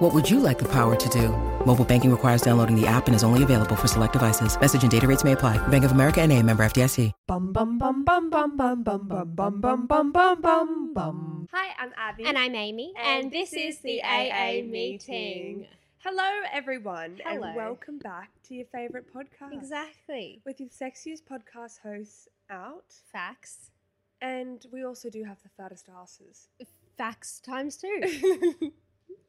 What would you like the power to do? Mobile banking requires downloading the app and is only available for select devices. Message and data rates may apply. Bank of America and a member FDIC. Bum bum bum bum bum bum bum bum bum bum bum bum bum bum. Hi, I'm Abby. And I'm Amy, and, this is the AA meeting. Hello, everyone, Hello. and welcome back to your favorite podcast. Exactly. With your sexiest podcast hosts out, Facts. and we also do have the fattest asses. Facts times two.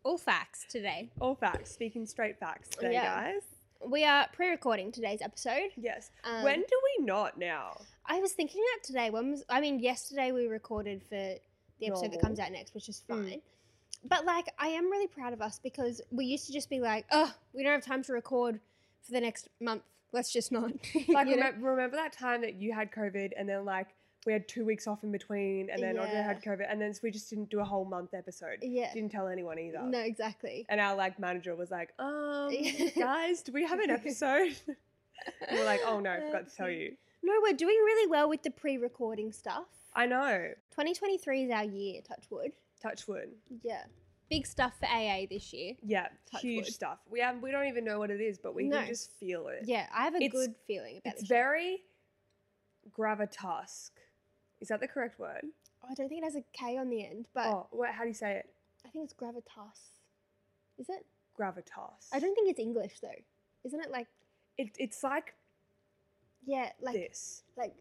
All facts today. All facts, speaking straight facts today, Yeah. guys. We are pre-recording today's episode. Yes. Um, when do we not now? I was thinking that today. When was I mean yesterday we recorded for the episode that comes out next, which is Mm. fine. But like I am really proud of us because we used to just be like, oh, we don't have time to record for the next month. Let's just not. Like, remember that time that you had COVID, and then like we had two weeks off in between, and then Audrey had COVID, and then we just didn't do a whole month episode. Yeah. Didn't tell anyone either. No, exactly. And our like manager was like, um, guys, do we have an episode? and we're like, oh no, I forgot to tell you. No, we're doing really well with the pre-recording stuff. I know. 2023 is our year, touch wood. Touch wood. Yeah. Big stuff for AA this year. Yeah, Touch huge wood. stuff. We have we don't even know what it is, but we No. can just feel it. Yeah, I have a It's- good feeling about it. It's year. very gravitas. Is that the correct word? Oh, I don't think it has a K on the end, but oh, what, how do you say it? I think it's gravitas. Is it? Gravitas. I don't think it's English though. Isn't it like It, it's like, yeah, like this. like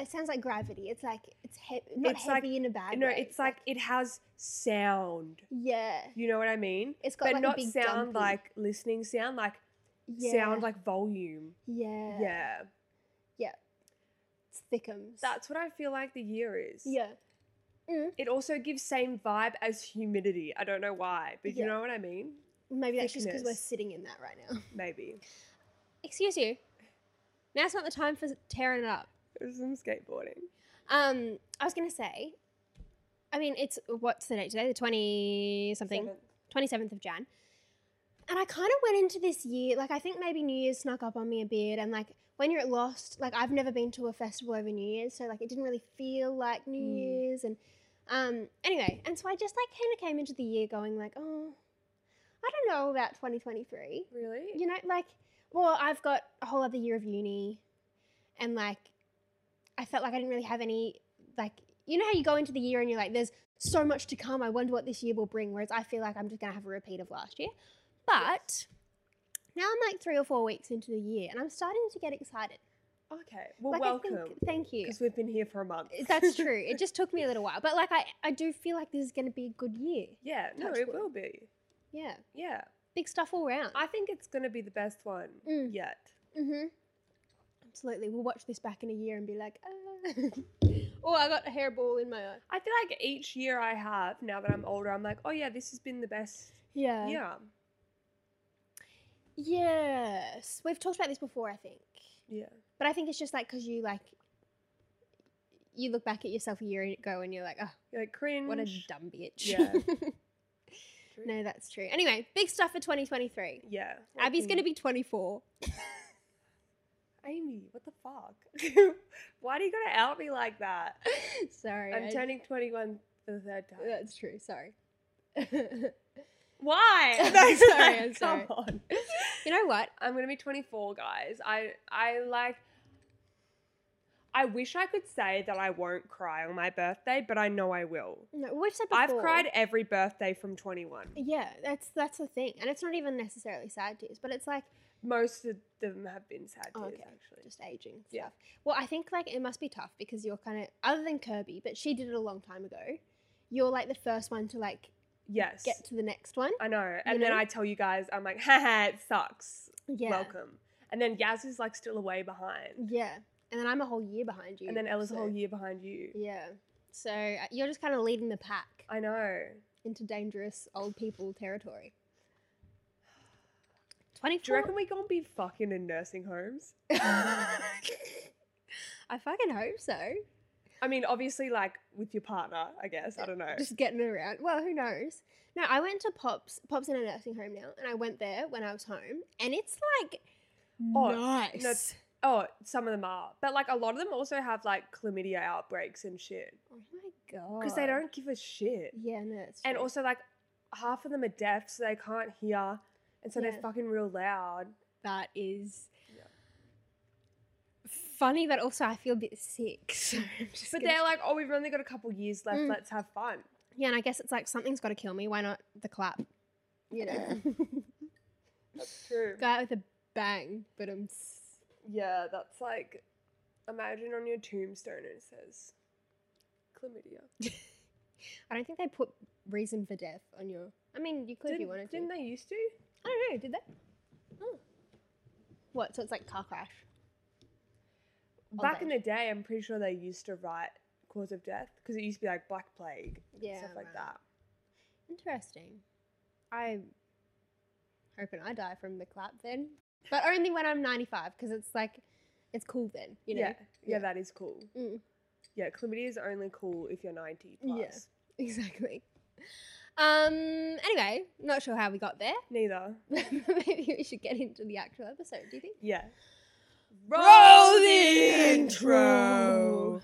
it sounds like gravity. It's like it's he- not It's like- heavy in a bad No, way. it's like it has sound. yeah, You know what I mean? it's got But like not a big sound dumpy. like listening sound, like yeah. sound like volume. yeah, yeah. yeah. It's thickums. That's what I feel like the year is. yeah. Mm. It also gives same vibe as humidity. I don't know why, but you know what I mean? Maybe that's just because we're sitting in that right now. Maybe. Excuse you. Now's not the time for tearing it up. It was some skateboarding. Um, I was gonna say, I mean, it's what's the date today? The twenty something, twenty seventh of Jan. And I kind of went into this year like I think maybe New Year's snuck up on me a bit, and like when you're at Lost, like I've never been to a festival over New Year's, so like it didn't really feel like New Mm. Year's, and um, anyway, and so I just like kind of came into the year going like, oh, I don't know about twenty twenty three Really? you know, like, well, I've got a whole other year of uni, and like, I felt like I didn't really have any, like, you know how you go into the year and you're like, there's so much to come. I wonder what this year will bring. Whereas I feel like I'm just gonna have a repeat of last year. But now I'm like three or four weeks into the year, and I'm starting to get excited. Okay. Well, like, welcome. think, thank you. Because we've been here for a month. That's true. It just took me a little while, but like, I I do feel like this is gonna be a good year. yeah, no, it wood. will be. Yeah, Yeah. big stuff all around. I think it's going to be the best one Mm. yet. Mm-hmm. Absolutely. We'll watch this back in a year and be like, ah. oh, I got a hairball in my eye. I feel like each year I have, now that I'm older, I'm like, oh yeah, this has been the best Yeah. year. Yes. We've talked about this before, I think. Yeah. But I think it's just like because you like, you look back at yourself a year ago and you're like, oh, You're like, cringe. what a dumb bitch. Yeah. no, that's true. Anyway, big stuff for 2023. Yeah. Abby's going to be. be 24. Amy, what the fuck? Why do you gotta out me like that? Sorry. I'm I- turning 21 for the third time. That's true. Sorry. Why? I'm sorry, I'm sorry. Come on. you know what? I'm gonna be 24, guys. I I like. I wish I could say that I won't cry on my birthday, but I know I will. No, we've said before. I've cried every birthday from 21. Yeah, that's that's the thing, and it's not even necessarily sad tears, but it's like Most of them have been sad oh, tears, okay, actually. just aging stuff. Yeah. Well, I think like it must be tough because you're kind of other than Kirby, but she did it a long time ago. You're like the first one to like Yes. get to the next one. I know. And then know? I tell you guys, I'm like, haha, it sucks. Yeah, Welcome. And then Yaz is like still away behind. yeah, and then I'm a whole year behind you, And then Ella's a whole year behind you. Yeah, so uh, you're just kind of leading the pack I know. into dangerous old people territory. Do Twenty you reckon we gonna be fucking in nursing homes? I fucking hope so. I mean, obviously, like with your partner, I guess. I don't know. Just getting around. Well, who knows? No, I went to Pops. Pops in a nursing home now, and I went there when I was home, and it's like Oh, nice. no, Oh, some of them are, but like a lot of them also have like chlamydia outbreaks and shit oh my god. because they don't give a shit. Yeah, no. It's And also, like half of them are deaf, so they can't hear, and so Yeah. they're fucking real loud. that is. Funny, but also I feel a bit sick. So But they're like, oh, we've only got a couple years left. Mm. Let's have fun. yeah, and I guess it's like something's got to kill me. Why not the clap? You know, That's true. go out with a bang. But I'm. s- Yeah, that's like, imagine on your tombstone it says chlamydia. I don't think they put reason for death on your. I mean, you could if you Didn't, wanted to. didn't they used to? I don't know. Did they? Oh. What? So it's like car crash. Back in the day, I'm pretty sure they used to write cause of death because it used to be like black plague, Yeah. stuff like right. that. Interesting. I hoping I die from the clap then, but only when I'm 95 because it's like it's cool then. You know. yeah, yeah, Yeah. that is cool. Mm. Yeah, chlamydia is only cool if you're 90 plus. Yeah. Exactly. Um. Anyway, not sure how we got there. Neither. Maybe we should get into the actual episode. Do you think? Yeah. Roll the intro.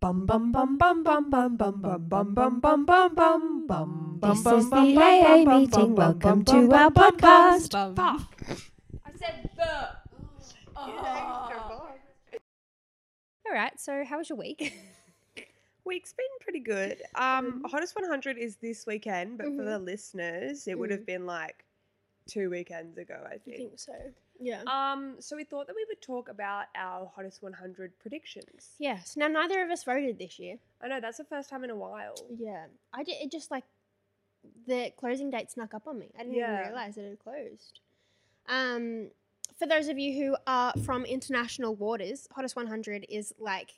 Bum bum bum bum bum bum bum bum bum bum bum bum bum bum bum This bum is the bum AA bum bum meeting. bum Welcome bum to bum our bum bum podcast. bum. I said the. All right. So, how was your week? Week's been pretty good. Um, hottest 100 is this weekend, but for the listeners, it would have been like two weekends ago, I I think. think so. Yeah. Um, so we thought that we would talk about our hottest 100 predictions. yes. Now, neither of us voted this year. I know that's the first time in a while. Yeah. I did. It just like the closing date snuck up on me. I didn't Yeah. even realize it had closed. Um, for those of you who are from international waters, Hottest 100 is like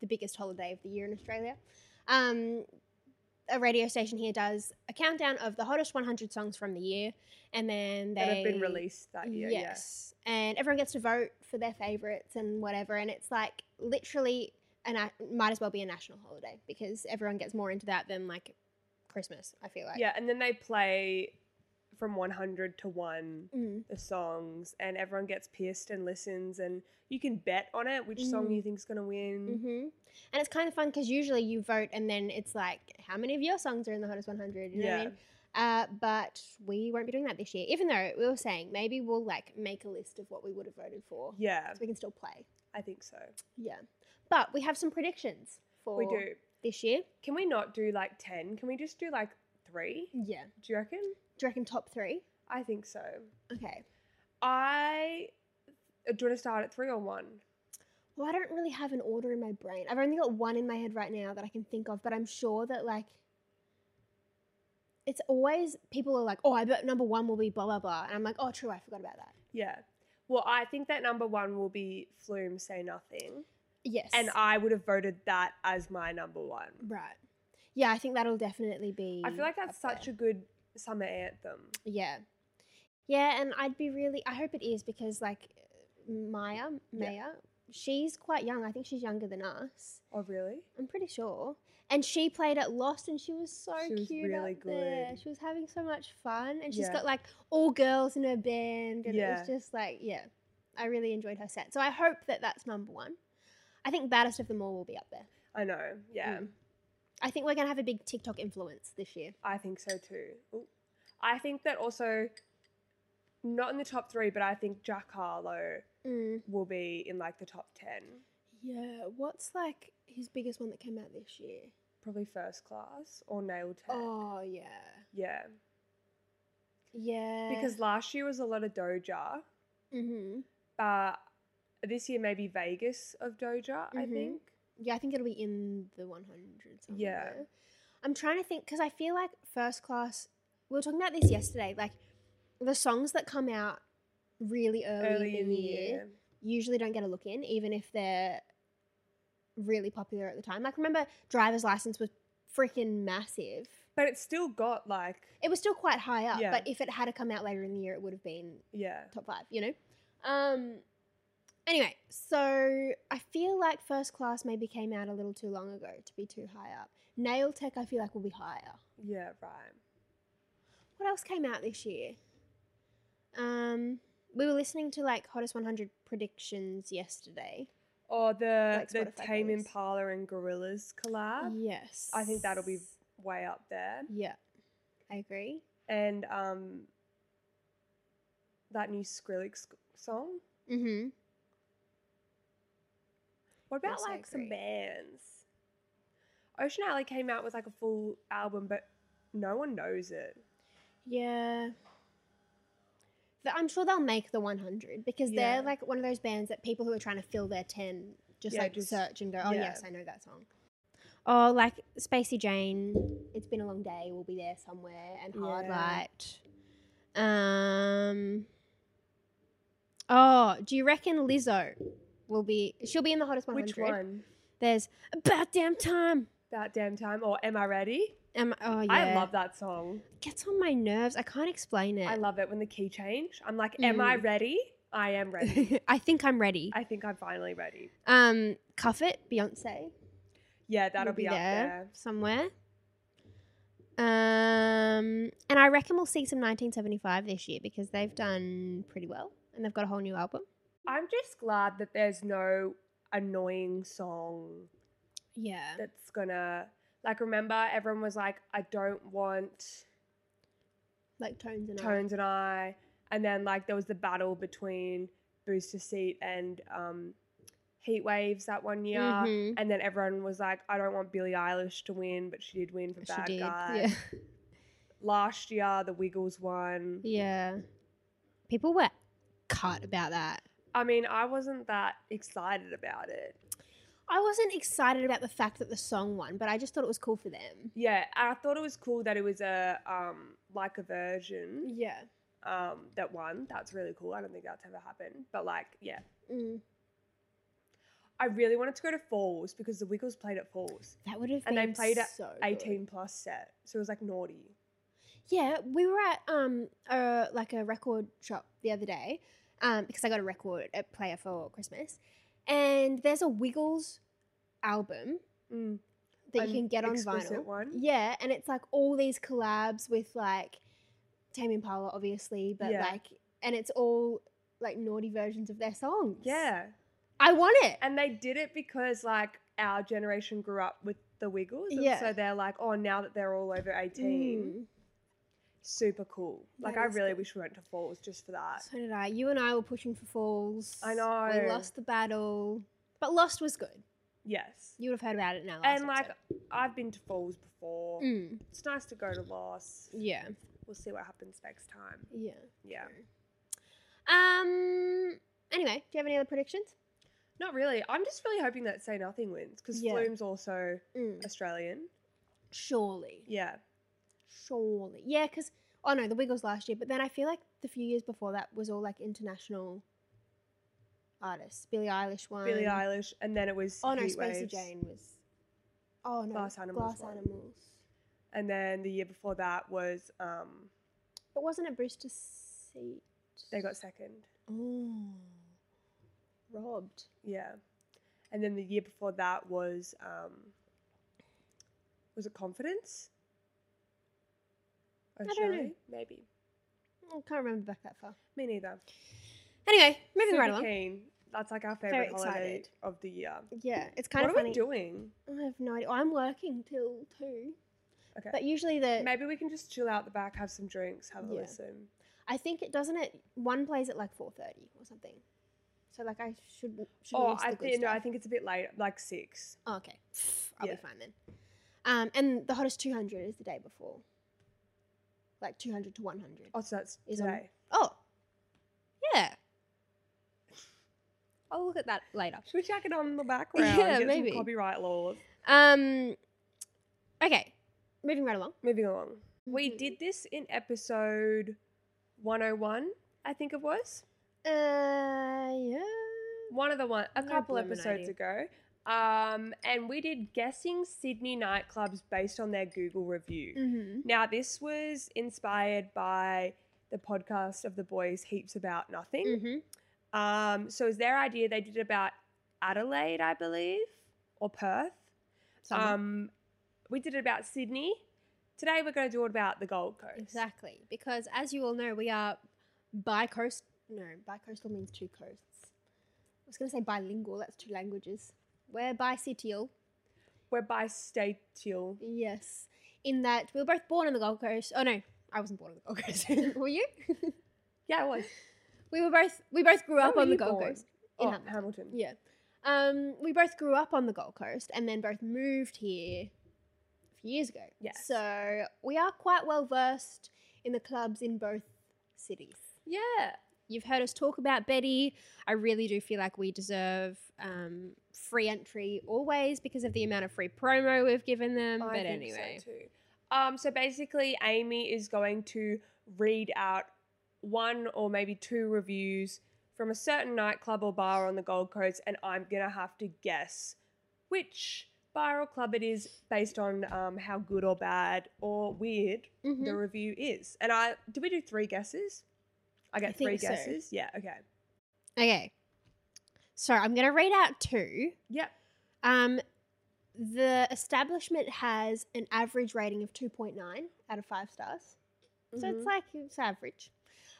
the biggest holiday of the year in Australia. Um, a radio station here does a countdown of the hottest 100 songs from the year, and then they That have been released that year. Yes, and everyone gets to vote for their favorites and whatever, and it's like literally, and I might as well be a national holiday because everyone gets more into that than like Christmas. I feel like. yeah, and then they play from 100 to 1 Mm. the songs, and everyone gets pissed and listens, and you can bet on it which song Mhm. you think's gonna win. hmm And it's kind of fun because usually you vote and then it's like, how many of your songs are in the hottest 100? You know what I Yeah. mean? Uh, but we won't be doing that this year, even though we were saying maybe we'll like make a list of what we would have voted for Yeah, so we can still play. I think so. Yeah. But we have some predictions for We do. this year. Can we not do like 10? Can we just do like three? Yeah. Do you reckon? Do you reckon top three? I think so. Okay. I. Do you want to start at three or one? Well, I don't really have an order in my brain. I've only got one in my head right now that I can think of, but I'm sure that like it's always people are like, "Oh, I bet number one will be blah blah blah," and I'm like, "Oh, true, I forgot about that." Yeah. Well, I think that number one will be Flume Say Nothing. Yes, And I would have voted that as my number one. right, yeah, I think that'll definitely be. I feel like that's such a good summer anthem. yeah, yeah, and I'd be really. I hope it is because like Maya Yeah. Maya, she's quite young. I think she's younger than us. Oh, really? I'm pretty sure. And she played at Lost, and she was so She was cute really up there. She was having so much fun, and she's Yeah. got like all girls in her band, and it was just like, yeah, I really enjoyed her set. So I hope that that's number one. I think baddest of them all will be up there. I know. Yeah. Mm. I think we're gonna have a big TikTok influence this year. I think so too. Ooh. I think that also, not in the top three, but I think Jack Harlow Mm. will be in like the top 10. Yeah. What's like his biggest one that came out this year? Probably first class or nail tech. Oh yeah, Yeah. yeah. Because last year was a lot of Doja, hmm but this year maybe Vegas of Doja, I Mhm. think. Yeah, I think it'll be in the 100 somewhere. Yeah. I'm trying to think because I feel like first class. We were talking about this yesterday. Like the songs that come out really early, Early in the year, usually don't get a look in, even if they're really popular at the time. Like remember, driver's license was freaking massive. But it still got like, It was still quite high up, Yeah. but if it had to come out later in the year, it would have been yeah. top five. You know. Um, Anyway, so I feel like First Class maybe came out a little too long ago to be too high up. Nail Tech, I feel like will be higher. Yeah, right. What else came out this year? Um, we were listening to like hottest 100 predictions yesterday. Or the Like the Spotify Tame. Impala and Gorillaz collab. yes, I think that'll be way up there. Yeah, I agree. And um, that new Skrillex song. Mm-hmm. What about Also like some agree. bands? Ocean Alley came out with like a full album, but no one knows it. Yeah. I'm sure they'll make the 100 because Yeah. they're like one of those bands that people who are trying to fill their 10 just Yeah, like just- search and go, oh, yeah. yes, I know that song. Oh, like Spacey Jane, It's Been a Long Day will be there somewhere, and Hard. Light. Um. Oh, do you reckon Lizzo will be? She'll be in the hottest 100. Which one? There's About Damn Time. About Damn Time or Am I Ready? Am, oh yeah, I love that song. Gets on my nerves. I can't explain it. I love it when the key change. I'm like, Am I Mm. ready? I am ready. I think I'm ready. I think I'm finally ready. Um, Cuff It, Beyonce. Yeah, that'll will be, up there. somewhere. Um, and I reckon we'll see some 1975 this year because they've done pretty well and they've got a whole new album. I'm just glad that there's no annoying song Yeah. that's gonna like remember everyone was like, I don't want Like Tones and I. Tones and I and then like there was the battle between Booster Seat and um Heat Waves that one year. Mhm. And then everyone was like, I don't want Billie Eilish to win, but she did win for She Bad did. Guy. Yeah. Last year, the Wiggles won. yeah. People were cut about that. I mean, I wasn't that excited about it. I wasn't excited about the fact that the song won, but I just thought it was cool for them. Yeah, I thought it was cool that it was a um like a version Yeah. um that won. That's really cool. I don't think that's ever happened. But like, yeah. Mm. I really wanted to go to Falls because the Wiggles played at Falls. That would have been so cool. And they played at so good. 18 plus set. So it was like naughty. Yeah, we were at um a like a record shop the other day, um because I got a record at player for Christmas, and there's a Wiggles album Mm. that An you can get on vinyl. one? Yeah, and it's like all these collabs with like Tame Impala, obviously, but Yeah. like, and it's all like naughty versions of their songs. Yeah. I want it. And they did it because like our generation grew up with the Wiggles. And Yeah. so they're like, oh, now that they're all over 18, Mm. Super cool. Like, I really good. wish we went to Falls just for that. So did I. You and I were pushing for Falls. I know. We lost the battle, but Lost was good. Yes. You would have heard about it now. And like, I've been to Falls before. mm. It's nice to go to Lost. yeah, We'll see what happens next time. yeah. Yeah. Um. Anyway, do you have any other predictions? Not really. I'm just really hoping that Say Nothing wins because Yeah. Flume's also Mm. Australian. Surely, Yeah. Surely, yeah. Because oh no, the Wiggles last year, but then I feel like the few years before that was all like international artists. Billie Eilish won. Billie Eilish. And then it was. Oh no, Heat Spacey Waves. Jane was. Oh no, Glass Animals Glass won. Animals. And then the year before that was. um But wasn't it Booster Seat? They got second. Oh, robbed. Yeah. And then the year before that was. um Was it Confidence? Don't know. Maybe. I can't remember back that far. Me neither. Anyway, moving right Super along. keen. That's like our favorite holiday excited. of the year. Yeah, it's kind of what are funny. we doing? I have no idea. I'm working till two, Okay. but usually the Maybe we can just chill out the back, have some drinks, have a Yeah. listen. I think it doesn't it one plays at like four thirty or something. So like I should should Oh, miss I good think no, I stuff. think it's a bit late, like six. Oh, okay, I'll Yeah. be fine then. Um, and the hottest two hundred is the day before, like two hundred to one hundred. Oh, so that's Is on- today. Oh, yeah. I'll look at that later. Should we check it on the background? Yeah, maybe. Some copyright laws. Um, okay, moving right along. Moving along. We Mhm. did this in episode 101, I think it was. Uh, yeah. One of the one, a No couple episodes idea. ago. Um, and we did guessing Sydney nightclubs based on their Google review. Mm-hmm. Now, this was inspired by the podcast of the boys Heaps About Nothing. Mm-hmm. Um, so it was their idea. They did about Adelaide, I believe, or Perth. Um, we did it about Sydney. Today we're going to do it about the Gold Coast. Exactly, because as you all know, we are bi-coast. No, bi-coastal means two coasts. I was going to say bilingual. That's two languages. We're bi-citial. We're bistatial. Yes, in that we were both born on the Gold Coast. Oh no, I wasn't born on the Gold Coast. were you? Yeah, I was. we were both. We both grew up on the Gold born? Coast. In Oh, Hamilton. Hamilton. Yeah. Um, we both grew up on the Gold Coast and then both moved here a few years ago. Yes. So we are quite well versed in the clubs in both cities. Yeah. You've heard us talk about Betty. I really do feel like we deserve um, free entry always because of the amount of free promo we've given them. I but think anyway, so too. Um, so basically, Amy is going to read out one or maybe two reviews from a certain nightclub or bar on the Gold Coast, and I'm gonna have to guess which bar or club it is based on um, how good or bad or weird the Mhm. review is. And I did we do three guesses? I get think three so. guesses. Yeah. Okay. okay. So I'm going to read out two. Yep. Um, the establishment has an average rating of 2.9 out of five stars. So it's Mhm. like it's average.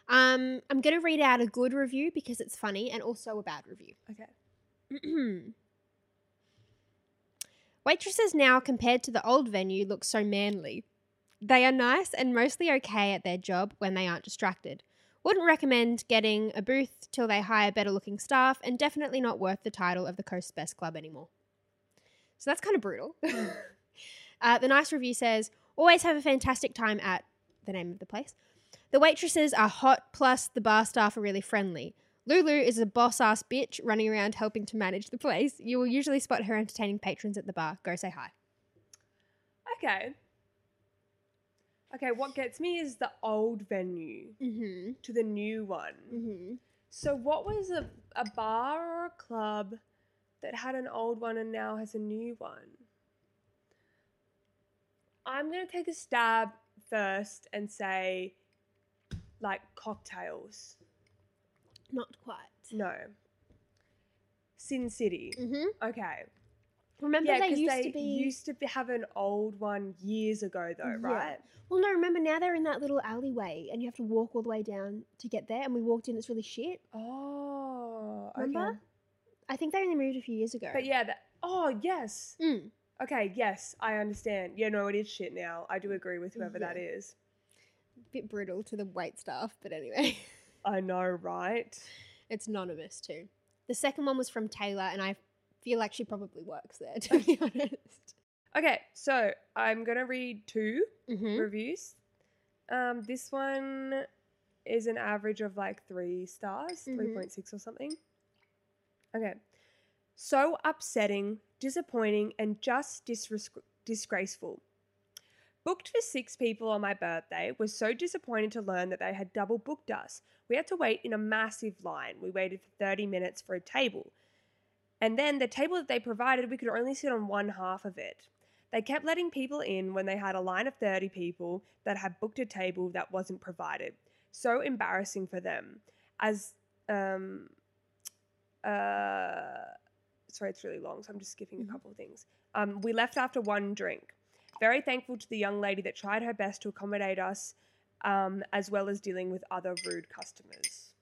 Um, I'm going to read out a good review because it's funny and also a bad review. okay. Waitresses now, compared to the old venue, look so manly. They are nice and mostly okay at their job when they aren't distracted. Wouldn't recommend getting a booth till they hire better looking staff, and definitely not worth the title of the Coast's Best Club anymore. So that's kind of brutal. uh, the nice review says, Always have a fantastic time at the name of the place. The waitresses are hot, plus the bar staff are really friendly. Lulu is a boss ass bitch running around helping to manage the place. You will usually spot her entertaining patrons at the bar. Go say hi. Okay. Okay, what gets me is the old venue Mm-hmm. to the new one. Mm-hmm. So, what was a, a bar or a club that had an old one and now has a new one? I'm going to take a stab first and say, like, cocktails. Not quite. No. Sin City. Mm-hmm. Okay. Remember Yeah, they used they to be. used to have an old one years ago, though, Yeah. right? Well, no, remember now they're in that little alleyway, and you have to walk all the way down to get there. And we walked in; it's really shit. Oh, okay. Remember? I think they only moved a few years ago. But yeah, that. Oh, yes. Mm. Okay, yes, I understand. Yeah, no, it is shit now. I do agree with whoever that Yeah. is. Bit brutal to the wait staff, but anyway, I know, right? it's anonymous too. The second one was from Taylor, and I feel like she probably works there. To be honest. Okay, so I'm gonna read two Mm-hmm. reviews. Um, this one is an average of like three stars, Mhm. 3.6 or something. Okay. So upsetting, disappointing, and just disres- disgraceful. Booked for six people on my birthday, was so disappointed to learn that they had double booked us. We had to wait in a massive line. We waited for 30 minutes for a table. And then the table that they provided, we could only sit on one half of it. They kept letting people in when they had a line of 30 people that had booked a table that wasn't provided. So embarrassing for them. As, um, uh, sorry, it's really long, so I'm just skipping a couple of things. Um, we left after one drink. Very thankful to the young lady that tried her best to accommodate us, um, as well as dealing with other rude customers.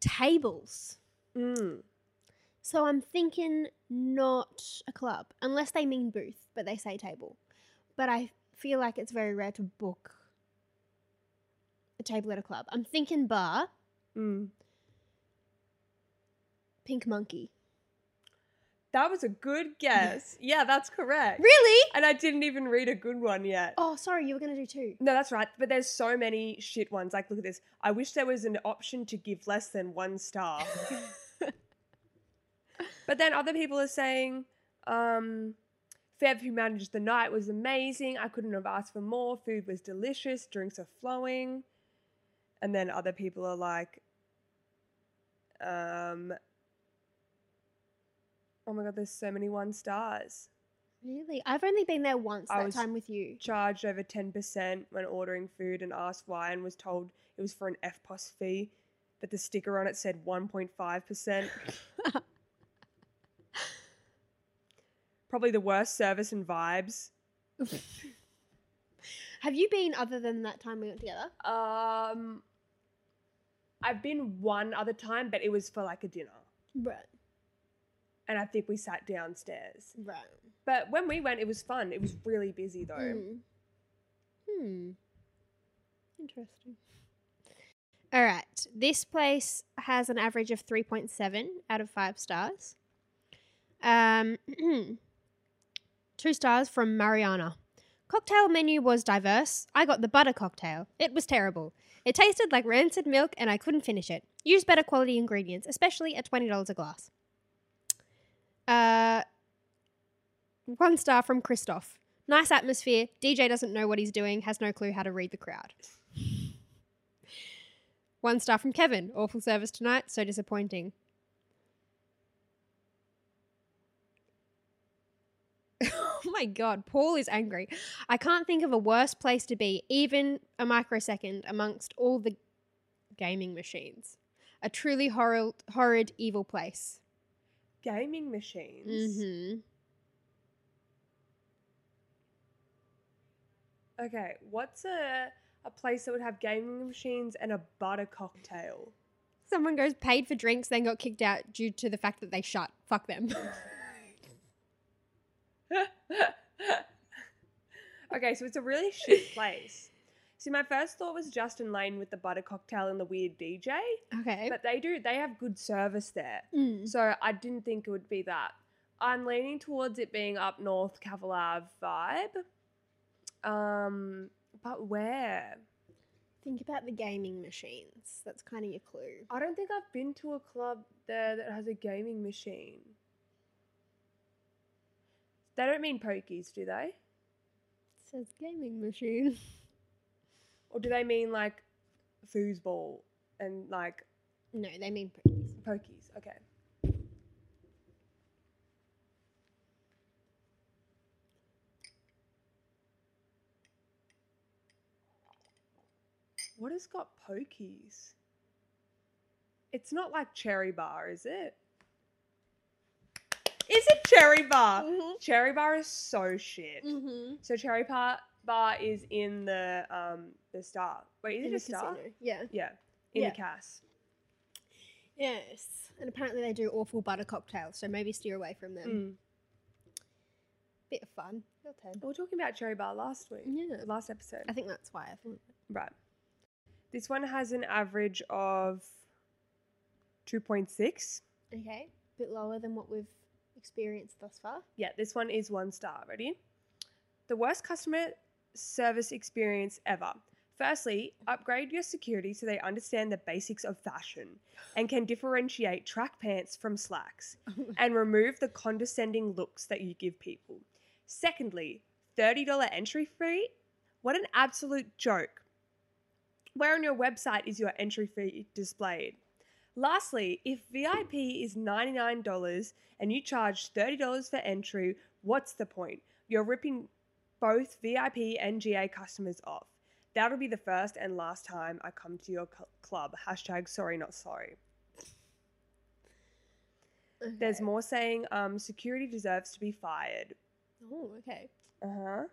Tables. Mm. So I'm thinking not a club, unless they mean booth, but they say table. But I feel like it's very rare to book a table at a club. I'm thinking bar, Mm. Pink Monkey. That was a good guess. yeah, that's correct. Really? And I didn't even read a good one yet. Oh, sorry, you were gonna do two. No, that's right. But there's so many shit ones. Like, look at this. I wish there was an option to give less than one star. but then other people are saying, um, Fev, who managed the night, was amazing. I couldn't have asked for more. Food was delicious. Drinks are flowing. And then other people are like, um, oh my god, there's so many one stars. Really? I've only been there once I that was- time with you. charged over 10% when ordering food and asked why and was told it was for an EFTPOS fee. but the sticker on it said 1.5%. Probably the worst service and vibes. Have you been other than that time we went together? Um, I've been one other time, but it was for like a dinner. Right. And I think we sat downstairs. Right. But when we went, it was fun. It was really busy though. Hmm. Hmm. Interesting. All right. This place has an average of 3.7 out of 5 stars. Um, two stars from Mariana. Cocktail menu was diverse. I got the butter cocktail. It was terrible. It tasted like rancid milk and I couldn't finish it. Use better quality ingredients, especially at $20 a glass. Uh, one star from Christoph. Nice atmosphere. DJ doesn't know what he's doing, has no clue how to read the crowd. One star from Kevin. Awful service tonight, so disappointing. oh my god, Paul is angry. I can't think of a worse place to be, even a microsecond, amongst all the gaming machines. A truly horrid, horrid evil place. Gaming machines. Mm-hmm. Okay, what's a a place that would have gaming machines and a butter cocktail? Someone goes paid for drinks, then got kicked out due to the fact that they shut. Fuck them. okay, so it's a really shit place. See, my first thought was Justin Lane with the butter cocktail and the weird DJ, okay. but they do they have good service there. Mm. So I didn't think it would be that. I'm leaning towards it being up north Ave vibe. Um, but where? Think about the gaming machines. That's kind of your clue. I don't think I've been to a club there that has a gaming machine. They don't mean pokies, do they? It says gaming machine. Or do they mean like foosball and like No, they mean pokies. pokies? Okay. What has got pokies? It's not like cherry bar, is it? Is it cherry bar? Mm-hmm. Cherry bar is so shit. Mm-hmm. So cherry bar bar is in the um the star. Wait, is In it a star? casino. Yeah. Yeah, in Yeah. the cast. Yes. And apparently they do awful butter cocktails, so maybe steer away from them. Mm. Bit of fun. Your turn. We were talking about cherry bar last week. Yeah. Last episode. I think that's why I think. Right. This one has an average of 2.6. Okay. Bit lower than what we've experienced thus far. Yeah, this one is one star. Ready? The worst customer service experience ever. Firstly, upgrade your security so they understand the basics of fashion and can differentiate track pants from slacks and remove the condescending looks that you give people. Secondly, $30 entry fee? What an absolute joke. Where on your website is your entry fee displayed? Lastly, if VIP is $99 and you charge $30 for entry, what's the point? You're ripping both VIP and GA customers off. That'll be the first and last time I come to your cl- club. Hashtag sorry, not sorry. There's more saying um, security deserves to be fired. Oh, okay. Uh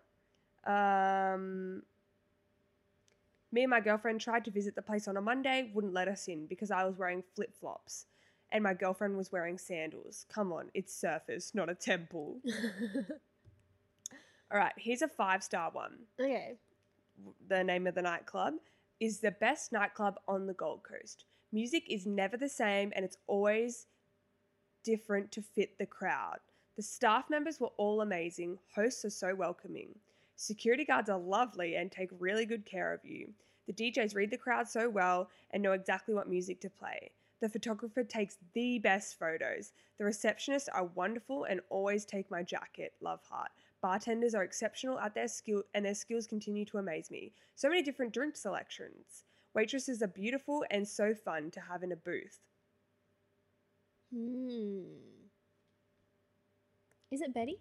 huh. Um, me and my girlfriend tried to visit the place on a Monday, wouldn't let us in because I was wearing flip flops and my girlfriend was wearing sandals. Come on, it's Surfers, not a temple. All right, here's a five star one. okay. The name of the nightclub is the best nightclub on the Gold Coast. Music is never the same and it's always different to fit the crowd. The staff members were all amazing. Hosts are so welcoming. Security guards are lovely and take really good care of you. The DJs read the crowd so well and know exactly what music to play. The photographer takes the best photos. The receptionists are wonderful and always take my jacket. Love heart. Bartenders are exceptional at their skill and their skills continue to amaze me. So many different drink selections. Waitresses are beautiful and so fun to have in a booth. Hmm. Is it Betty?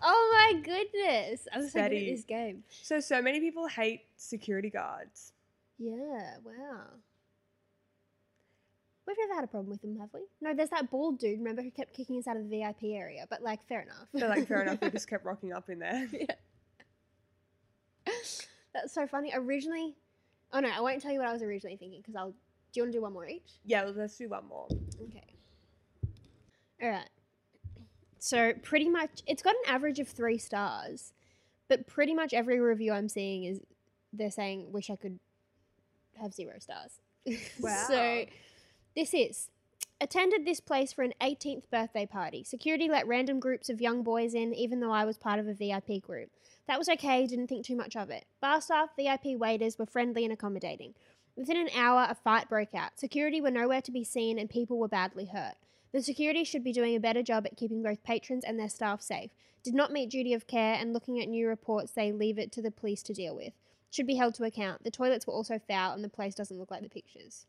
Oh my goodness! I was so good at this game. So so many people hate security guards. Yeah. Wow. We've never had a problem with them, have we? No, there's that bald dude, remember, who kept kicking us out of the VIP area. But like, fair enough. They're like, fair enough. We just kept rocking up in there. Yeah. That's so funny. Originally, oh no, I won't tell you what I was originally thinking because I'll. Do you want to do one more each? Yeah, let's do one more. Okay. All right. So pretty much, it's got an average of three stars, but pretty much every review I'm seeing is they're saying wish I could have zero stars. Wow. so this is attended this place for an 18th birthday party. Security let random groups of young boys in, even though I was part of a VIP group. That was okay, didn't think too much of it. Bar staff, VIP waiters were friendly and accommodating. Within an hour, a fight broke out. Security were nowhere to be seen, and people were badly hurt. The security should be doing a better job at keeping both patrons and their staff safe. Did not meet duty of care, and looking at new reports, they leave it to the police to deal with. Should be held to account. The toilets were also foul, and the place doesn't look like the pictures.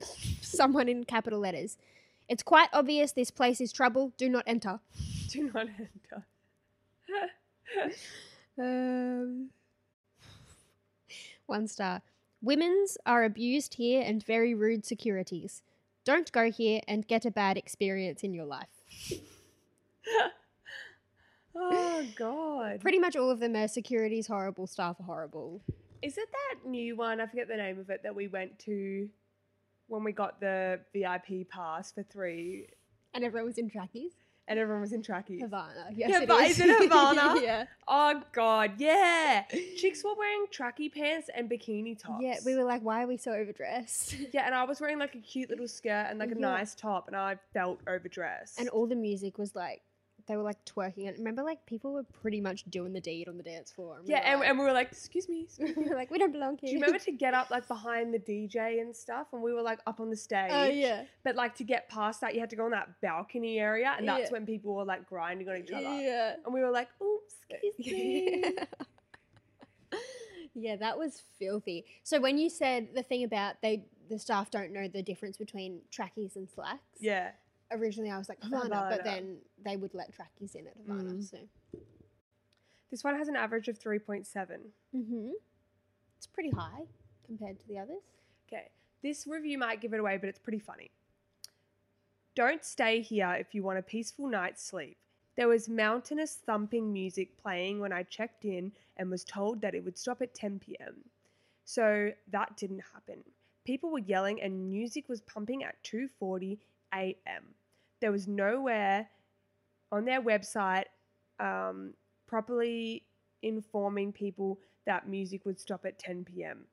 Someone in capital letters. It's quite obvious this place is trouble. Do not enter. Do not enter. Um, one star. Women's are abused here and very rude securities. Don't go here and get a bad experience in your life. oh, God. Pretty much all of them are securities horrible, staff are horrible. Is it that new one? I forget the name of it that we went to when we got the VIP pass for three And everyone was in trackies. And everyone was in trackies. Havana. Yes, Yeah, it but is. is it Havana? yeah. Oh, God. Yeah. Chicks were wearing tracky pants and bikini tops. Yeah, we were like, why are we so overdressed? Yeah, and I was wearing like a cute little skirt and like a Yeah. nice top, and I felt overdressed. and all the music was like, they were like twerking. And remember, like, people were pretty much doing the deed on the dance floor. yeah, and, and we were like, "Excuse me." excuse me." we were like, we don't belong here. Do you remember to get up like behind the DJ and stuff, and we were like up on the stage? Oh, yeah. But like to get past that, you had to go on that balcony area, and that's Yeah. when people were like grinding on each other. Yeah. And we were like, "Oh, excuse me." yeah, that was filthy. So when you said the thing about they the staff don't know the difference between trackies and slacks, yeah. Originally I was like Havana, Havana. but then they would let trackies in at Havana. Mm. So This one has an average of three point seven. mm-hmm. it's pretty high compared to the others. Okay. This review might give it away, but it's pretty funny. Don't stay here if you want a peaceful night's sleep. There was mountainous thumping music playing when I checked in and was told that it would stop at 10 pm. So that didn't happen. People were yelling and music was pumping at 2:40 a.m. There was nowhere on their website um, properly informing people that music would stop at 10 p.m.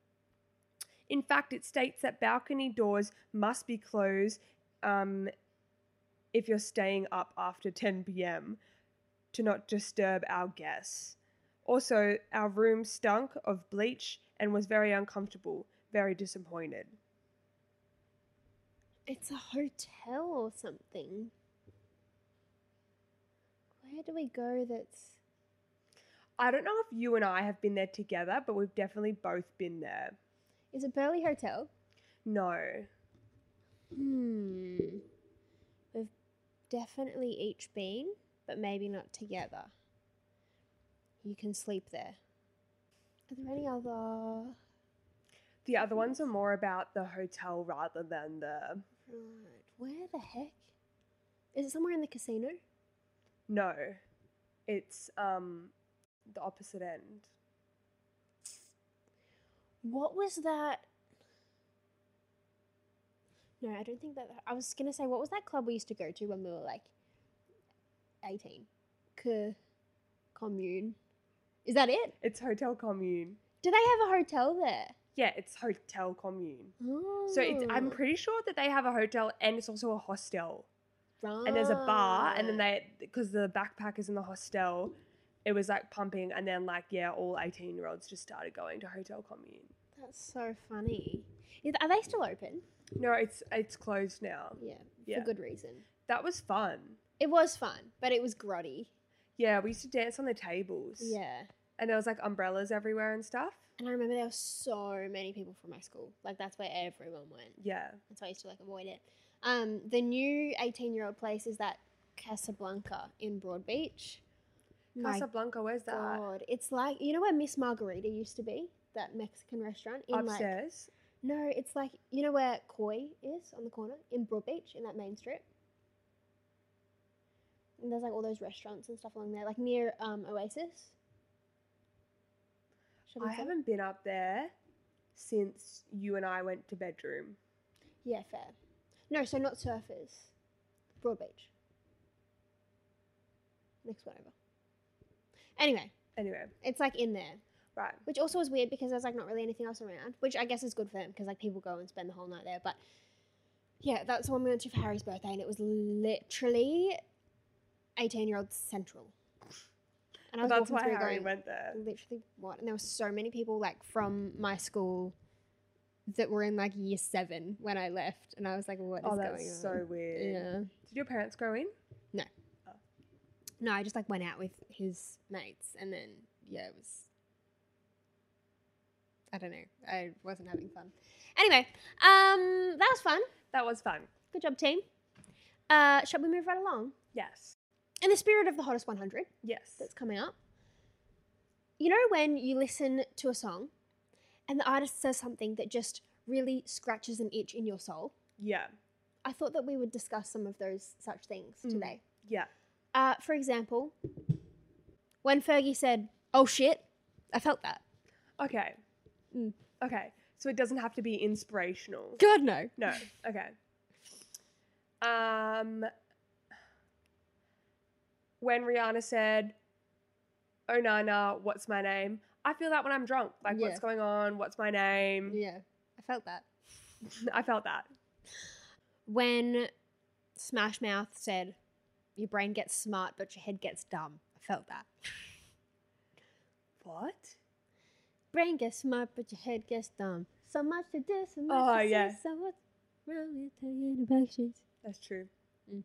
In fact, it states that balcony doors must be closed um, if you're staying up after 10 p.m. to not disturb our guests. Also, our room stunk of bleach and was very uncomfortable, very disappointed. It's a hotel or something. Where do we go? That's I don't know if you and I have been there together, but we've definitely both been there. is it Burleigh Hotel? No. Hmm. We've definitely each been, but maybe not together. You can sleep there. Are there any other? The other ones are more about the hotel rather than the. Right. Where the heck? Is it somewhere in the casino? No. It's um the opposite end. What was that? No, I don't think that. I was gonna say, what was that club we used to go to when we were like eighteen? C- Komune. Is that it? It's Hotel Komune. Do they have a hotel there? Yeah, it's Hotel Komune. So it's I'm pretty sure that they have a hotel and it's also a hostel. And there's a bar and then they because the backpackers in the hostel, it was like pumping and then like yeah, all 18 year olds just started going to Hotel Komune. That's so funny. Is, are they still open? No, it's it's closed now. Yeah, Yeah. for good reason. That was fun. It was fun, but it was grotty. Yeah, we used to dance on the tables. Yeah. And there was like umbrellas everywhere and stuff. And I remember there were so many people from my school. Like that's where everyone went. Yeah. That's why I used to like avoid it. Um, the new 18 year old place is that Casablanca in Broadbeach. Casablanca, where's that? God, it's like you know where Miss Margarita used to be, that Mexican restaurant in like Upstairs. no, it's like you know where Koi is on the corner in Broadbeach in that main strip. And there's like all those restaurants and stuff along there, like near um, Oasis. Shopping I haven't been up there since you and I went to bedroom. Yeah, fair. No, so not Surfers. Broadbeach. Next one over. Anyway, Anyway, it's like in there, right. which also is weird because there's like not really anything else around, which I guess is good for them because like people go and spend the whole night there. But yeah, that's the one we went to for Harry's birthday, and it was literally 18 year old central. And I was That's walking why Harry going, went there. literally what? And there were so many people like from my school that were in like year seven when I left, and I was like, "What is Oh, going on?" that's so weird. Yeah. Did your parents go in? No, No, I just like went out with his mates, and then yeah, it was. I don't know. I wasn't having fun. Anyway, um, that was fun. That was fun. Good job, team. Uh, shall we move right along? Yes. In the spirit of the hottest 100 Yes. that's coming up, you know when you listen to a song, and the artist says something that just really scratches an itch in your soul. Yeah. I thought that we would discuss some of those such things Mm. today. Yeah. Uh, for example, when Fergie said, "Oh shit," I felt that. Okay. Mm. Okay. So it doesn't have to be inspirational. God no. No. Okay. Um when Rihanna said, "Oh Nana, what's my name?" I feel that when I'm drunk. Like, Yeah. what's going on? What's my name? Yeah, I felt that. I felt that. When Smash Mouth said, "Your brain gets smart, but your head gets dumb," I felt that. What? Brain gets smart, but your head gets dumb. So much to do, so much Oh, to yeah. So what's wrong with the back? That's true. Mm.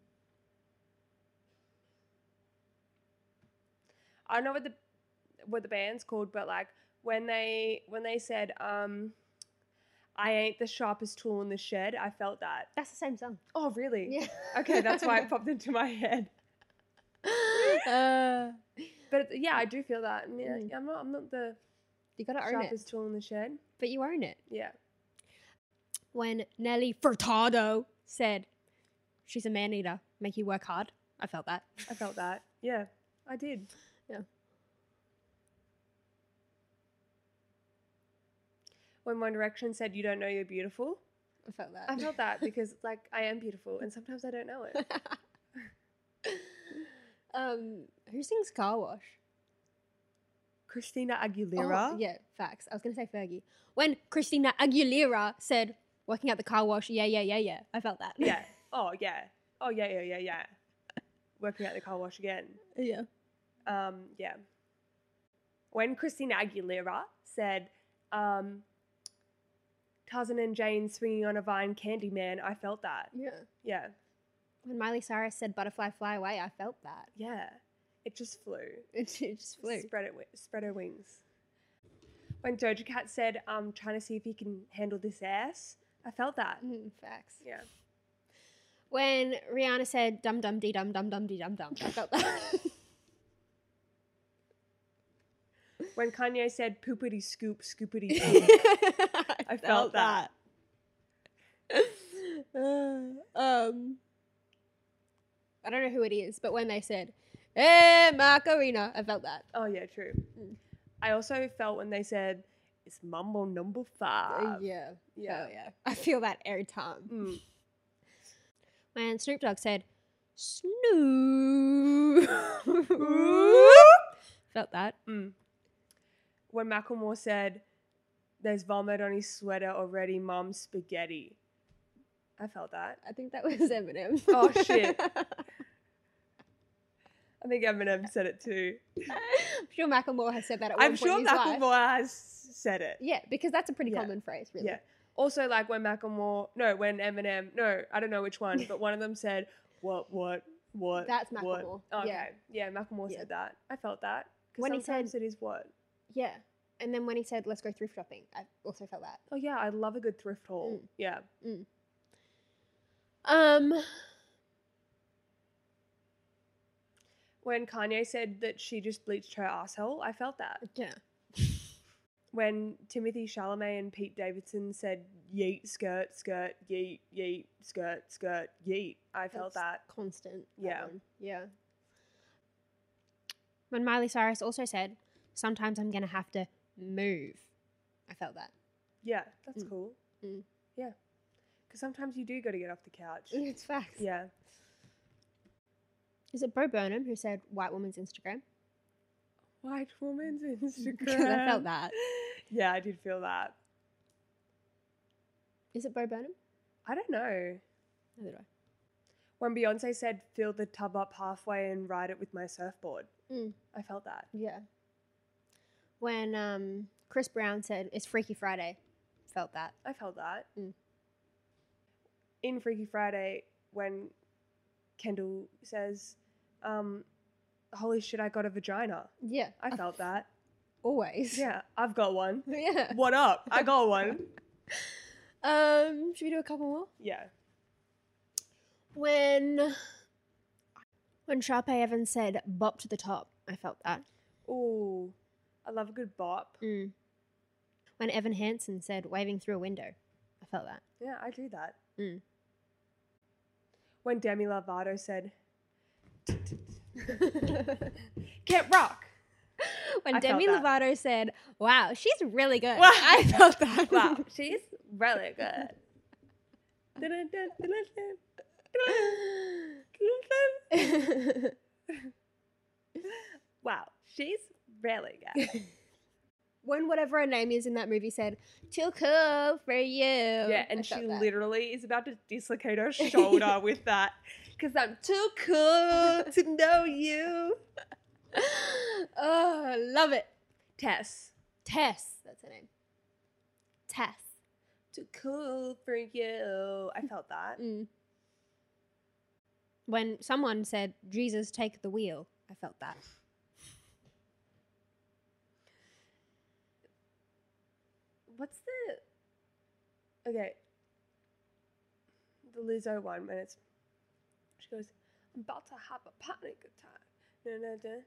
I don't know what the what the band's called, but like when they when they said, um, "I ain't the sharpest tool in the shed," I felt that. That's the same song. Oh, really? Yeah. Okay, that's why it popped into my head. uh, But yeah, I do feel that. And yeah, Mm. I'm not. I'm not the you gotta own it, sharpest tool in the shed. but you own it. Yeah. When Nelly Furtado said, "She's a man eater, make you work hard," I felt that. I felt that. Yeah, I did. Yeah. When One Direction said, "You don't know you're beautiful," I felt that. I felt that because like I am beautiful, and sometimes I don't know it. um, who sings Car Wash? Christina Aguilera. Oh, yeah, facts. I was gonna say Fergie. When Christina Aguilera said, "Working at the car wash," yeah, yeah, yeah, yeah, I felt that. yeah. Oh yeah. Oh yeah, yeah, yeah, yeah. Working at the car wash again. yeah. Um, yeah. When Christina Aguilera said, um, Tarzan and Jane swinging on a vine, Candyman, I felt that. Yeah. Yeah. When Miley Cyrus said "Butterfly Fly Away," I felt that. Yeah. It just flew. It, it just flew. Spread it, spread her wings. When Doja Cat said, "I'm trying to see if he can handle this ass," I felt that. Mm, facts. Yeah. When Rihanna said "dum dum dee dum dum dum dee dum dum," I felt that. When Kanye said, "Poopity scoop, scoopity poop," I felt that. um, I don't know who it is, but when they said, "Hey, Macarena," I felt that. Oh yeah, true. Mm. I also felt when they said, "It's Mambo number Uh, five. yeah, yeah. yeah, yeah. I feel that every time. Mm. When Snoop Dogg said, "Snoop," felt that. Mm. When Macklemore said, "There's vomit on his sweater already, Mom spaghetti," I felt that. I think that was Eminem. Oh, shit. I think Eminem said it too. I'm sure Macklemore has said that at one I'm point sure in his life. Macklemore has said it. Yeah, because that's a pretty Yeah. common phrase, really. Yeah. Also, like when Macklemore, no, when Eminem, no, I don't know which one, but one of them said, "What, what, what?" That's what?" Macklemore, Okay, yeah. yeah, Macklemore Yeah. said that. I felt that. 'Cause When he said- it is what. Yeah. And then when he said, let's go thrift shopping, I also felt that. Oh yeah, I love a good thrift haul. Mm. Yeah. Um, When Kanye said that she just bleached her asshole, I felt that. Yeah. When Timothée Chalamet and Pete Davidson said yeet, skirt, skirt, yeet, yeet, skirt, skirt, yeet, I felt That's that. constant. that Yeah. one. Yeah. When Miley Cyrus also said, "Sometimes I'm gonna have to move," I felt that. Yeah, that's Mm. cool. Mm. Yeah. Because sometimes you do got to get off the couch. It's facts. yeah. Is it Bo Burnham who said "white woman's Instagram"? White woman's Instagram. I felt that. Yeah, I did feel that. Is it Bo Burnham? I don't know. Neither do I. When Beyonce said, fill the tub up halfway and ride it with my surfboard, Mm. I felt that. Yeah. When um, Chris Brown said it's Freaky Friday, felt that. I felt that. Mm. In Freaky Friday, when Kendall says, um, holy shit, I got a vagina. Yeah. I felt that. Always. Yeah, I've got one. yeah. What up? I got one. Um, should we do a couple more? Yeah. When when Sharpay Evans said "bop to the top," I felt that. Ooh, I love a good bop. Mm. When Evan Hansen said "waving through a window," I felt that. Yeah, I do that. Mm. When Demi Lovato said, "Can't rock." when I Demi. Lovato said, "Wow, she's really good," Wow. I felt that. Wow, she's really good. Wow, she's really good. when whatever her name is in that movie said, "Too cool for you." Yeah, and she that. literally is about to dislocate her shoulder with that. Because I'm too cool to know you. oh, love it. Tess. Tess, that's her name. Tess. Too cool for you. I felt that. Mm. When someone said, "Jesus, take the wheel," I felt that. What's the. Okay. The Lizzo one, when it's. She goes, I'm about to have a panic attack. Da, da, da.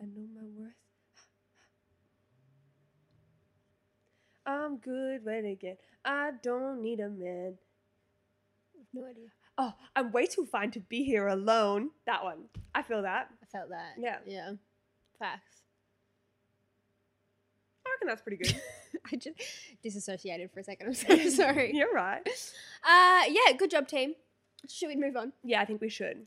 I know my worth. I'm good when again. I don't need a man. No idea. Oh, I'm way too fine to be here alone. That one. I feel that. I felt that. Yeah. Yeah. Facts. I reckon that's pretty good. I just disassociated for a second. I'm so sorry. You're right. Uh, yeah. Good job, team. Should we move on? Yeah, I think we should.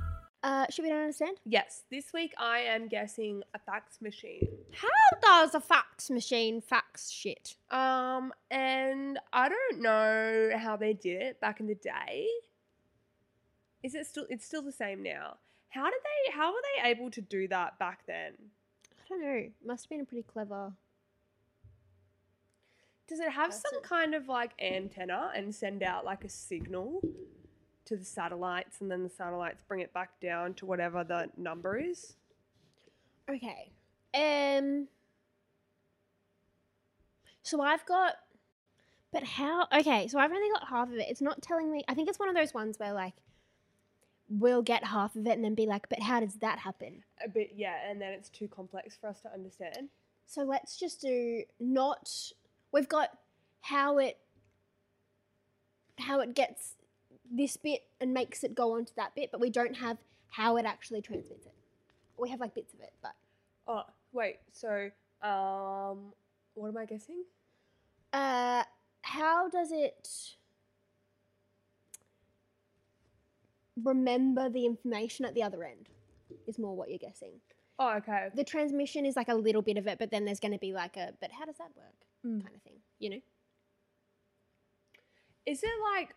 Uh, should we don't understand? Yes, this week I am guessing a fax machine. How does a fax machine fax shit? Um, and I don't know how they did it back in the day. Is it still? It's still the same now. How did they? How were they able to do that back then? I don't know. Must have been pretty clever. Does it have some Person. kind of like antenna and send out like a signal to the satellites, and then the satellites bring it back down to whatever the number is? Okay. Um. So I've got. But how? Okay, so I've only got half of it. It's not telling me. I think it's one of those ones where like, we'll get half of it and then be like, but how does that happen? A bit, yeah, and then it's too complex for us to understand. So let's just do not. We've got how it. How it gets this bit and makes it go on to that bit, but we don't have how it actually transmits it. We have like bits of it, but Oh, wait. So, um, what am I guessing? uh, how does it remember the information at the other end? Is more what you're guessing. Oh, okay. The transmission is like a little bit of it, but then there's going to be like a, but how does that work? Mm. Kind of thing, you know? Is it like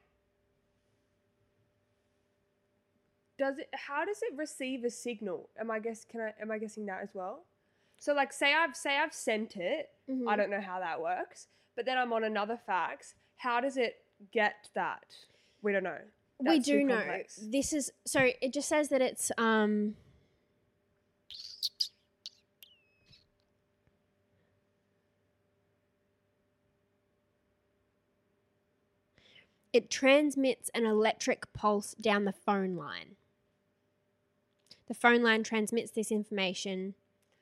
does it? How does it receive a signal? Am I guess? Can I? Am I guessing that as well? So like, say I've say I've sent it. I Mhm. don't know how that works, but then I'm on another fax. How does it get that? We don't know. we That's too do know this is so it just says that it's um it transmits an electric pulse down the phone line the phone line transmits this information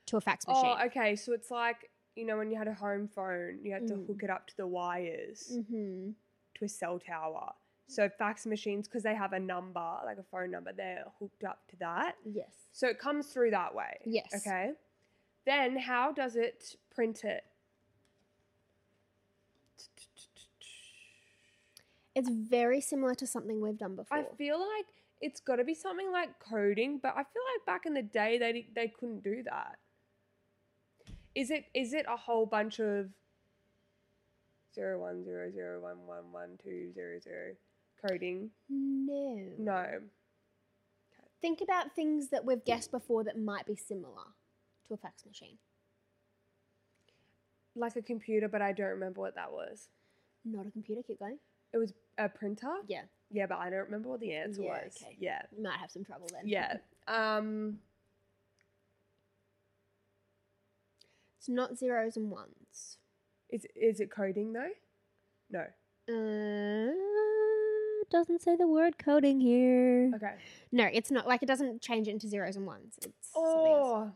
to a fax machine Oh, okay. So it's like you know when you had a home phone, you had to Mm. hook it up to the wires mm-hmm. to a cell tower. So fax machines, because they have a number, like a phone number, they're hooked up to that. yes So it comes through that way. Yes. Okay. Then how does it print it? it's very similar to something we've done before I feel like it's got to be something like coding, but I feel like back in the day they they couldn't do that. Is it is it a whole bunch of zero one zero zero one one one two zero zero coding? no No. Think about things that we've guessed before that might be similar to a fax machine. Like a computer, but I don't remember what that was. Not a computer, keep going. It was a printer. Yeah, Yeah, but I don't remember what the answer Yeah, was. okay. Yeah. you might have some trouble then. Yeah. Um. It's not zeros and ones. Is is it coding though? No. Uh, doesn't say the word coding here. Okay. No, it's not. Like, it doesn't change it into zeros and ones. It's something else. Oh.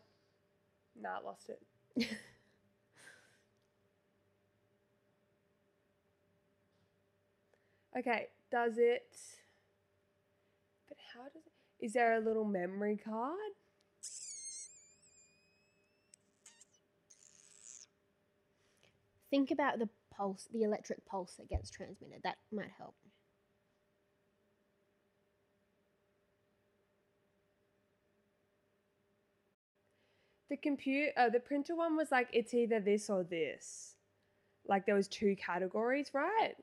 Nah, I lost it. okay. Does it? But how does it? Is there a little memory card? Think about the pulse, the electric pulse that gets transmitted. That might help. The computer, uh, the printer one was like it's either this or this. Like there was two categories, right?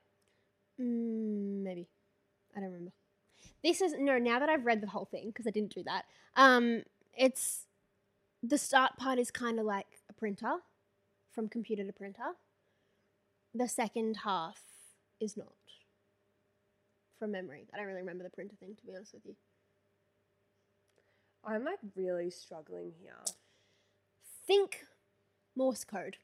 Mm, maybe. I don't remember. This is no. Now that I've read the whole thing, because I didn't do that. Um, it's the start part is kind of like a printer, from computer to printer. The second half is not. From memory, I don't really remember the printer thing to be honest with you. I'm like really struggling here. Think Morse code.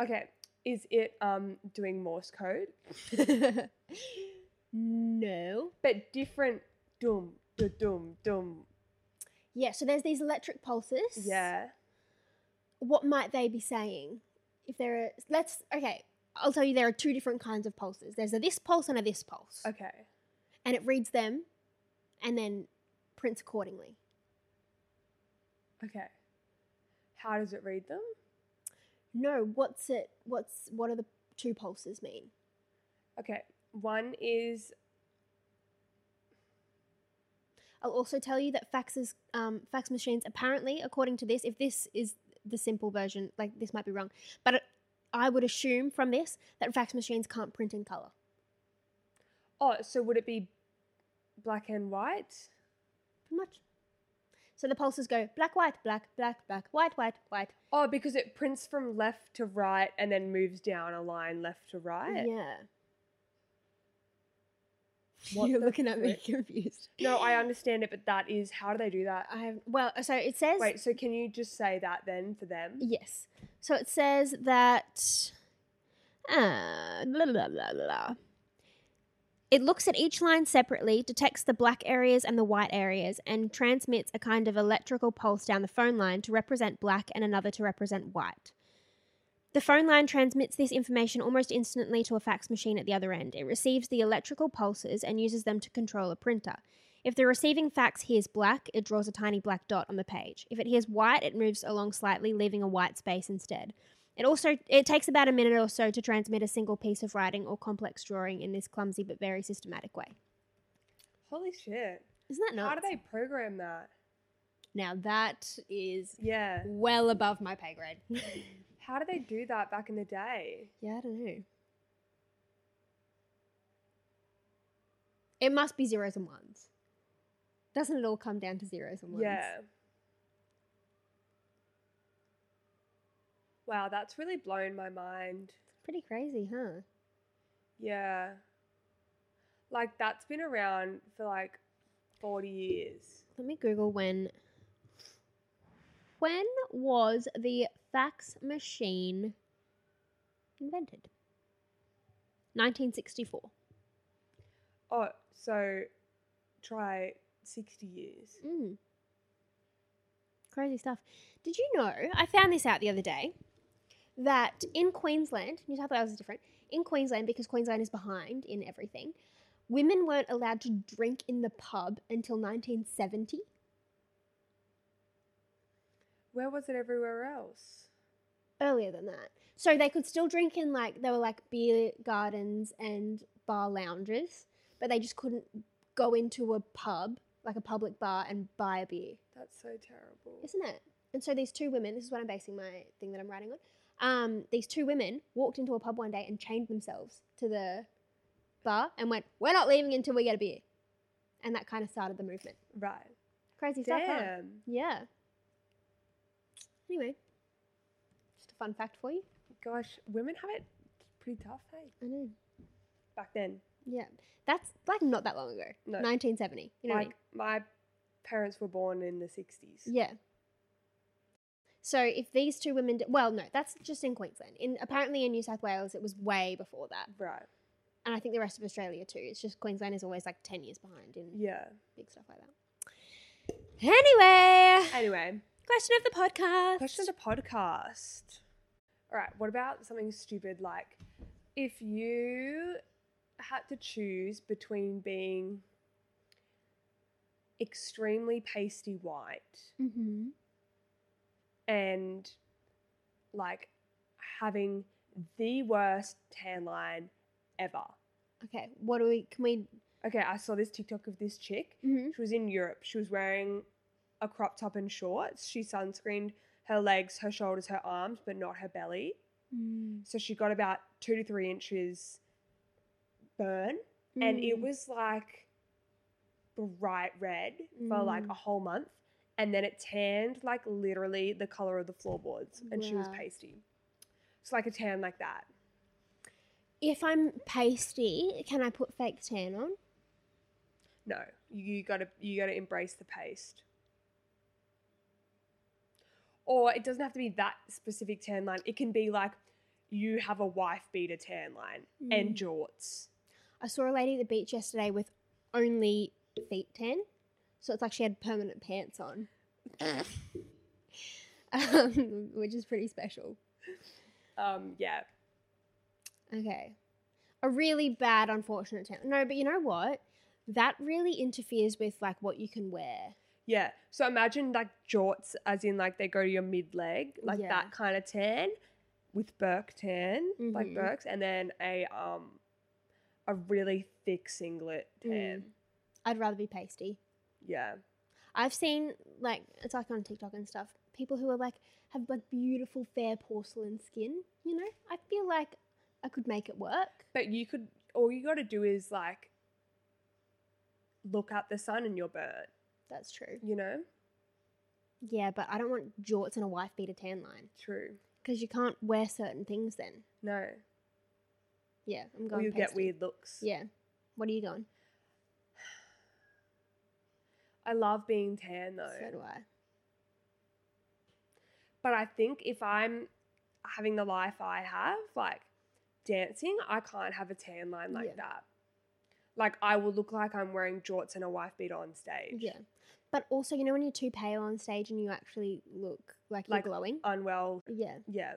Okay, is it um doing Morse code? no. But different dum da dum dum. Yeah. So there's these electric pulses. Yeah. what might they be saying? If there are, let's, okay, I'll tell you there are two different kinds of pulses. There's a this pulse and a this pulse. Okay. And it reads them and then prints accordingly. Okay. How does it read them? No, what's it, what's, what are the two pulses mean? Okay. One is I'll also tell you that faxes, um, fax machines, apparently, according to this, if this is the simple version, like this might be wrong, but it, I would assume from this that fax machines can't print in color. oh, so would it be black and white? Pretty much. So the pulses go black, white, black, black, black, white, white, white. Oh, because it prints from left to right and then moves down a line left to right. Yeah. What You're looking at me confused. No, I understand it, but that is how do they do that? I have well, so it says Wait, so can you just say that then for them? yes. So it says that uh, blah, blah, blah, blah. It looks at each line separately, detects the black areas and the white areas, and transmits a kind of electrical pulse down the phone line to represent black and another to represent white. The phone line transmits this information almost instantly to a fax machine at the other end. It receives the electrical pulses and uses them to control a printer. If the receiving fax hears black, it draws a tiny black dot on the page. If it hears white, it moves along slightly, leaving a white space instead. It also it takes about a minute or so to transmit a single piece of writing or complex drawing in this clumsy but very systematic way. Holy shit. Isn't that nice? How do they program that? Now that is Yeah. well above my pay grade. How do they do that back in the day? yeah, I don't know. It must be zeros and ones. Doesn't it all come down to zeros and ones? Yeah. Wow, that's really blown my mind. Pretty crazy, huh? Yeah. Like that's been around for like 40 years. Let me Google when. When was the fax machine invented? 1964. Oh, so try 60 years. Mm. Crazy stuff. Did you know? I found this out the other day that in Queensland, New South Wales is different. In Queensland, because Queensland is behind in everything, women weren't allowed to drink in the pub until 1970. Where was it everywhere else? Earlier than that. So they could still drink in like, there were like beer gardens and bar lounges, but they just couldn't go into a pub, like a public bar, and buy a beer. That's so terrible. isn't it? And so these two women, this is what I'm basing my thing that I'm writing on. Um, these two women walked into a pub one day and chained themselves to the bar and went, "We're not leaving until we get a beer," and that kind of started the movement. Right. Crazy stuff, huh? Yeah. Anyway, just a fun fact for you. Gosh, women have it pretty tough, hey? I know. Back then. Yeah, that's like not that long ago. No. 1970. You know what I like my parents were born in the 60s. Yeah. So if these two women, did, well, no, that's just in Queensland. In apparently in New South Wales, it was way before that. Right. and I think the rest of Australia too. It's just Queensland is always like 10 years behind in Yeah. big stuff like that. Anyway, Anyway, question of the podcast. question of the podcast. All right, what about something stupid like if you had to choose between being extremely pasty white Mm-hmm. And like having the worst tan line ever. Okay, what do we, can we, Okay, I saw this TikTok of this chick. Mhm. She was in Europe. She was wearing a crop top and shorts. She sunscreened her legs, her shoulders, her arms, but not her belly. So she got about two to three inches burn. And it Mm. was like bright red for like Mm. a whole month. And then it tanned like literally the color of the floorboards. And she was Wow. pasty. It's like a tan like that. if I'm pasty, can I put fake tan on? No, you gotta you gotta embrace the paste. Or it doesn't have to be that specific tan line. It can be like you have a wife beater tan line and Mm. jorts. I saw a lady at the beach yesterday with only feet tan. So it's like she had permanent pants on. um, which is pretty special. Um, yeah. Okay. A really bad, unfortunate town. No, but you know what? That really interferes with like what you can wear. Yeah. So imagine like jorts as in like they go to your mid leg, like Yeah. that kind of tan with Burke tan, like Mhm. Burke's, and then a um a really thick singlet tan. Mm. I'd rather be pasty. Yeah. I've seen like it's like on TikTok and stuff. People who are like have like beautiful fair porcelain skin. You know, I feel like I could make it work. But you could all you gotta do is like look at the sun and you're burnt, That's true. you know? Yeah, but I don't want jorts and a wife beater tan line True. because you can't wear certain things then. No. Yeah, I'm Or going. you get weird looks. Yeah. What are you going? I love being tan though. So do I. But I think if I'm having the life I have, like dancing, I can't have a tan line like Yeah. that. Like I will look like I'm wearing jorts and a wife beater on stage. Yeah. But also, you know, when you're too pale on stage and you actually look like you're glowing. Unwell. Yeah. Yeah.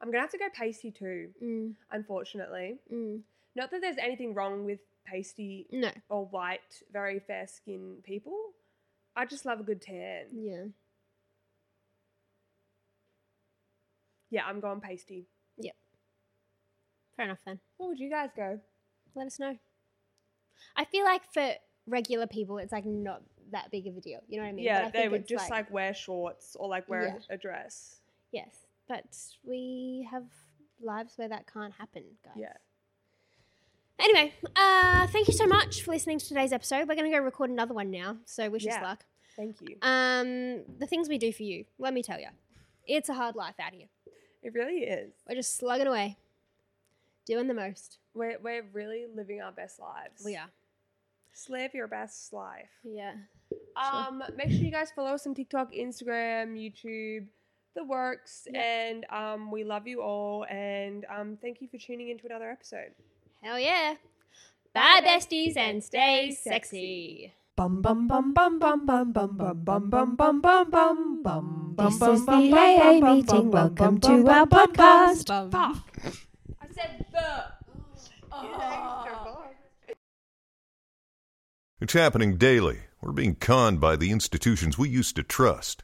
I'm gonna have to go pasty too, Mm, unfortunately. mm. Not that there's anything wrong with pasty No. or white, very fair skinned people. I just love a good tan. Yeah. Yeah, I'm going pasty. Yep. Fair enough then. What would you guys go? Let us know. I feel like for regular people, it's like not that big of a deal. You know what I mean? Yeah, I they think would just like, wear shorts or like wear Yeah. a dress. yes, but we have lives where that can't happen, guys. Yeah. Anyway, uh, thank you so much for listening to today's episode. We're going to go record another one now, so wish us luck. Thank you. Um, the things we do for you, let me tell you, it's a hard life out here. It really is. We're just slugging away, doing the most. We're, we're really living our best lives. We are. Just live your best life. Yeah. Um, make sure you guys follow us on TikTok, Instagram, YouTube, the works, and um, we love you all. And um, thank you for tuning into another episode. Hell yeah. Bye, besties, and stay sexy. Bum bum bum bum bum bum bum bum bum bum bum bum bum bum This bum is bum the bum AA bum bum meeting. bum Welcome bum to bum our bum podcast. bum. Fuck. I said the. It's happening daily. We're being conned by the institutions we used to trust.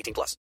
18 plus.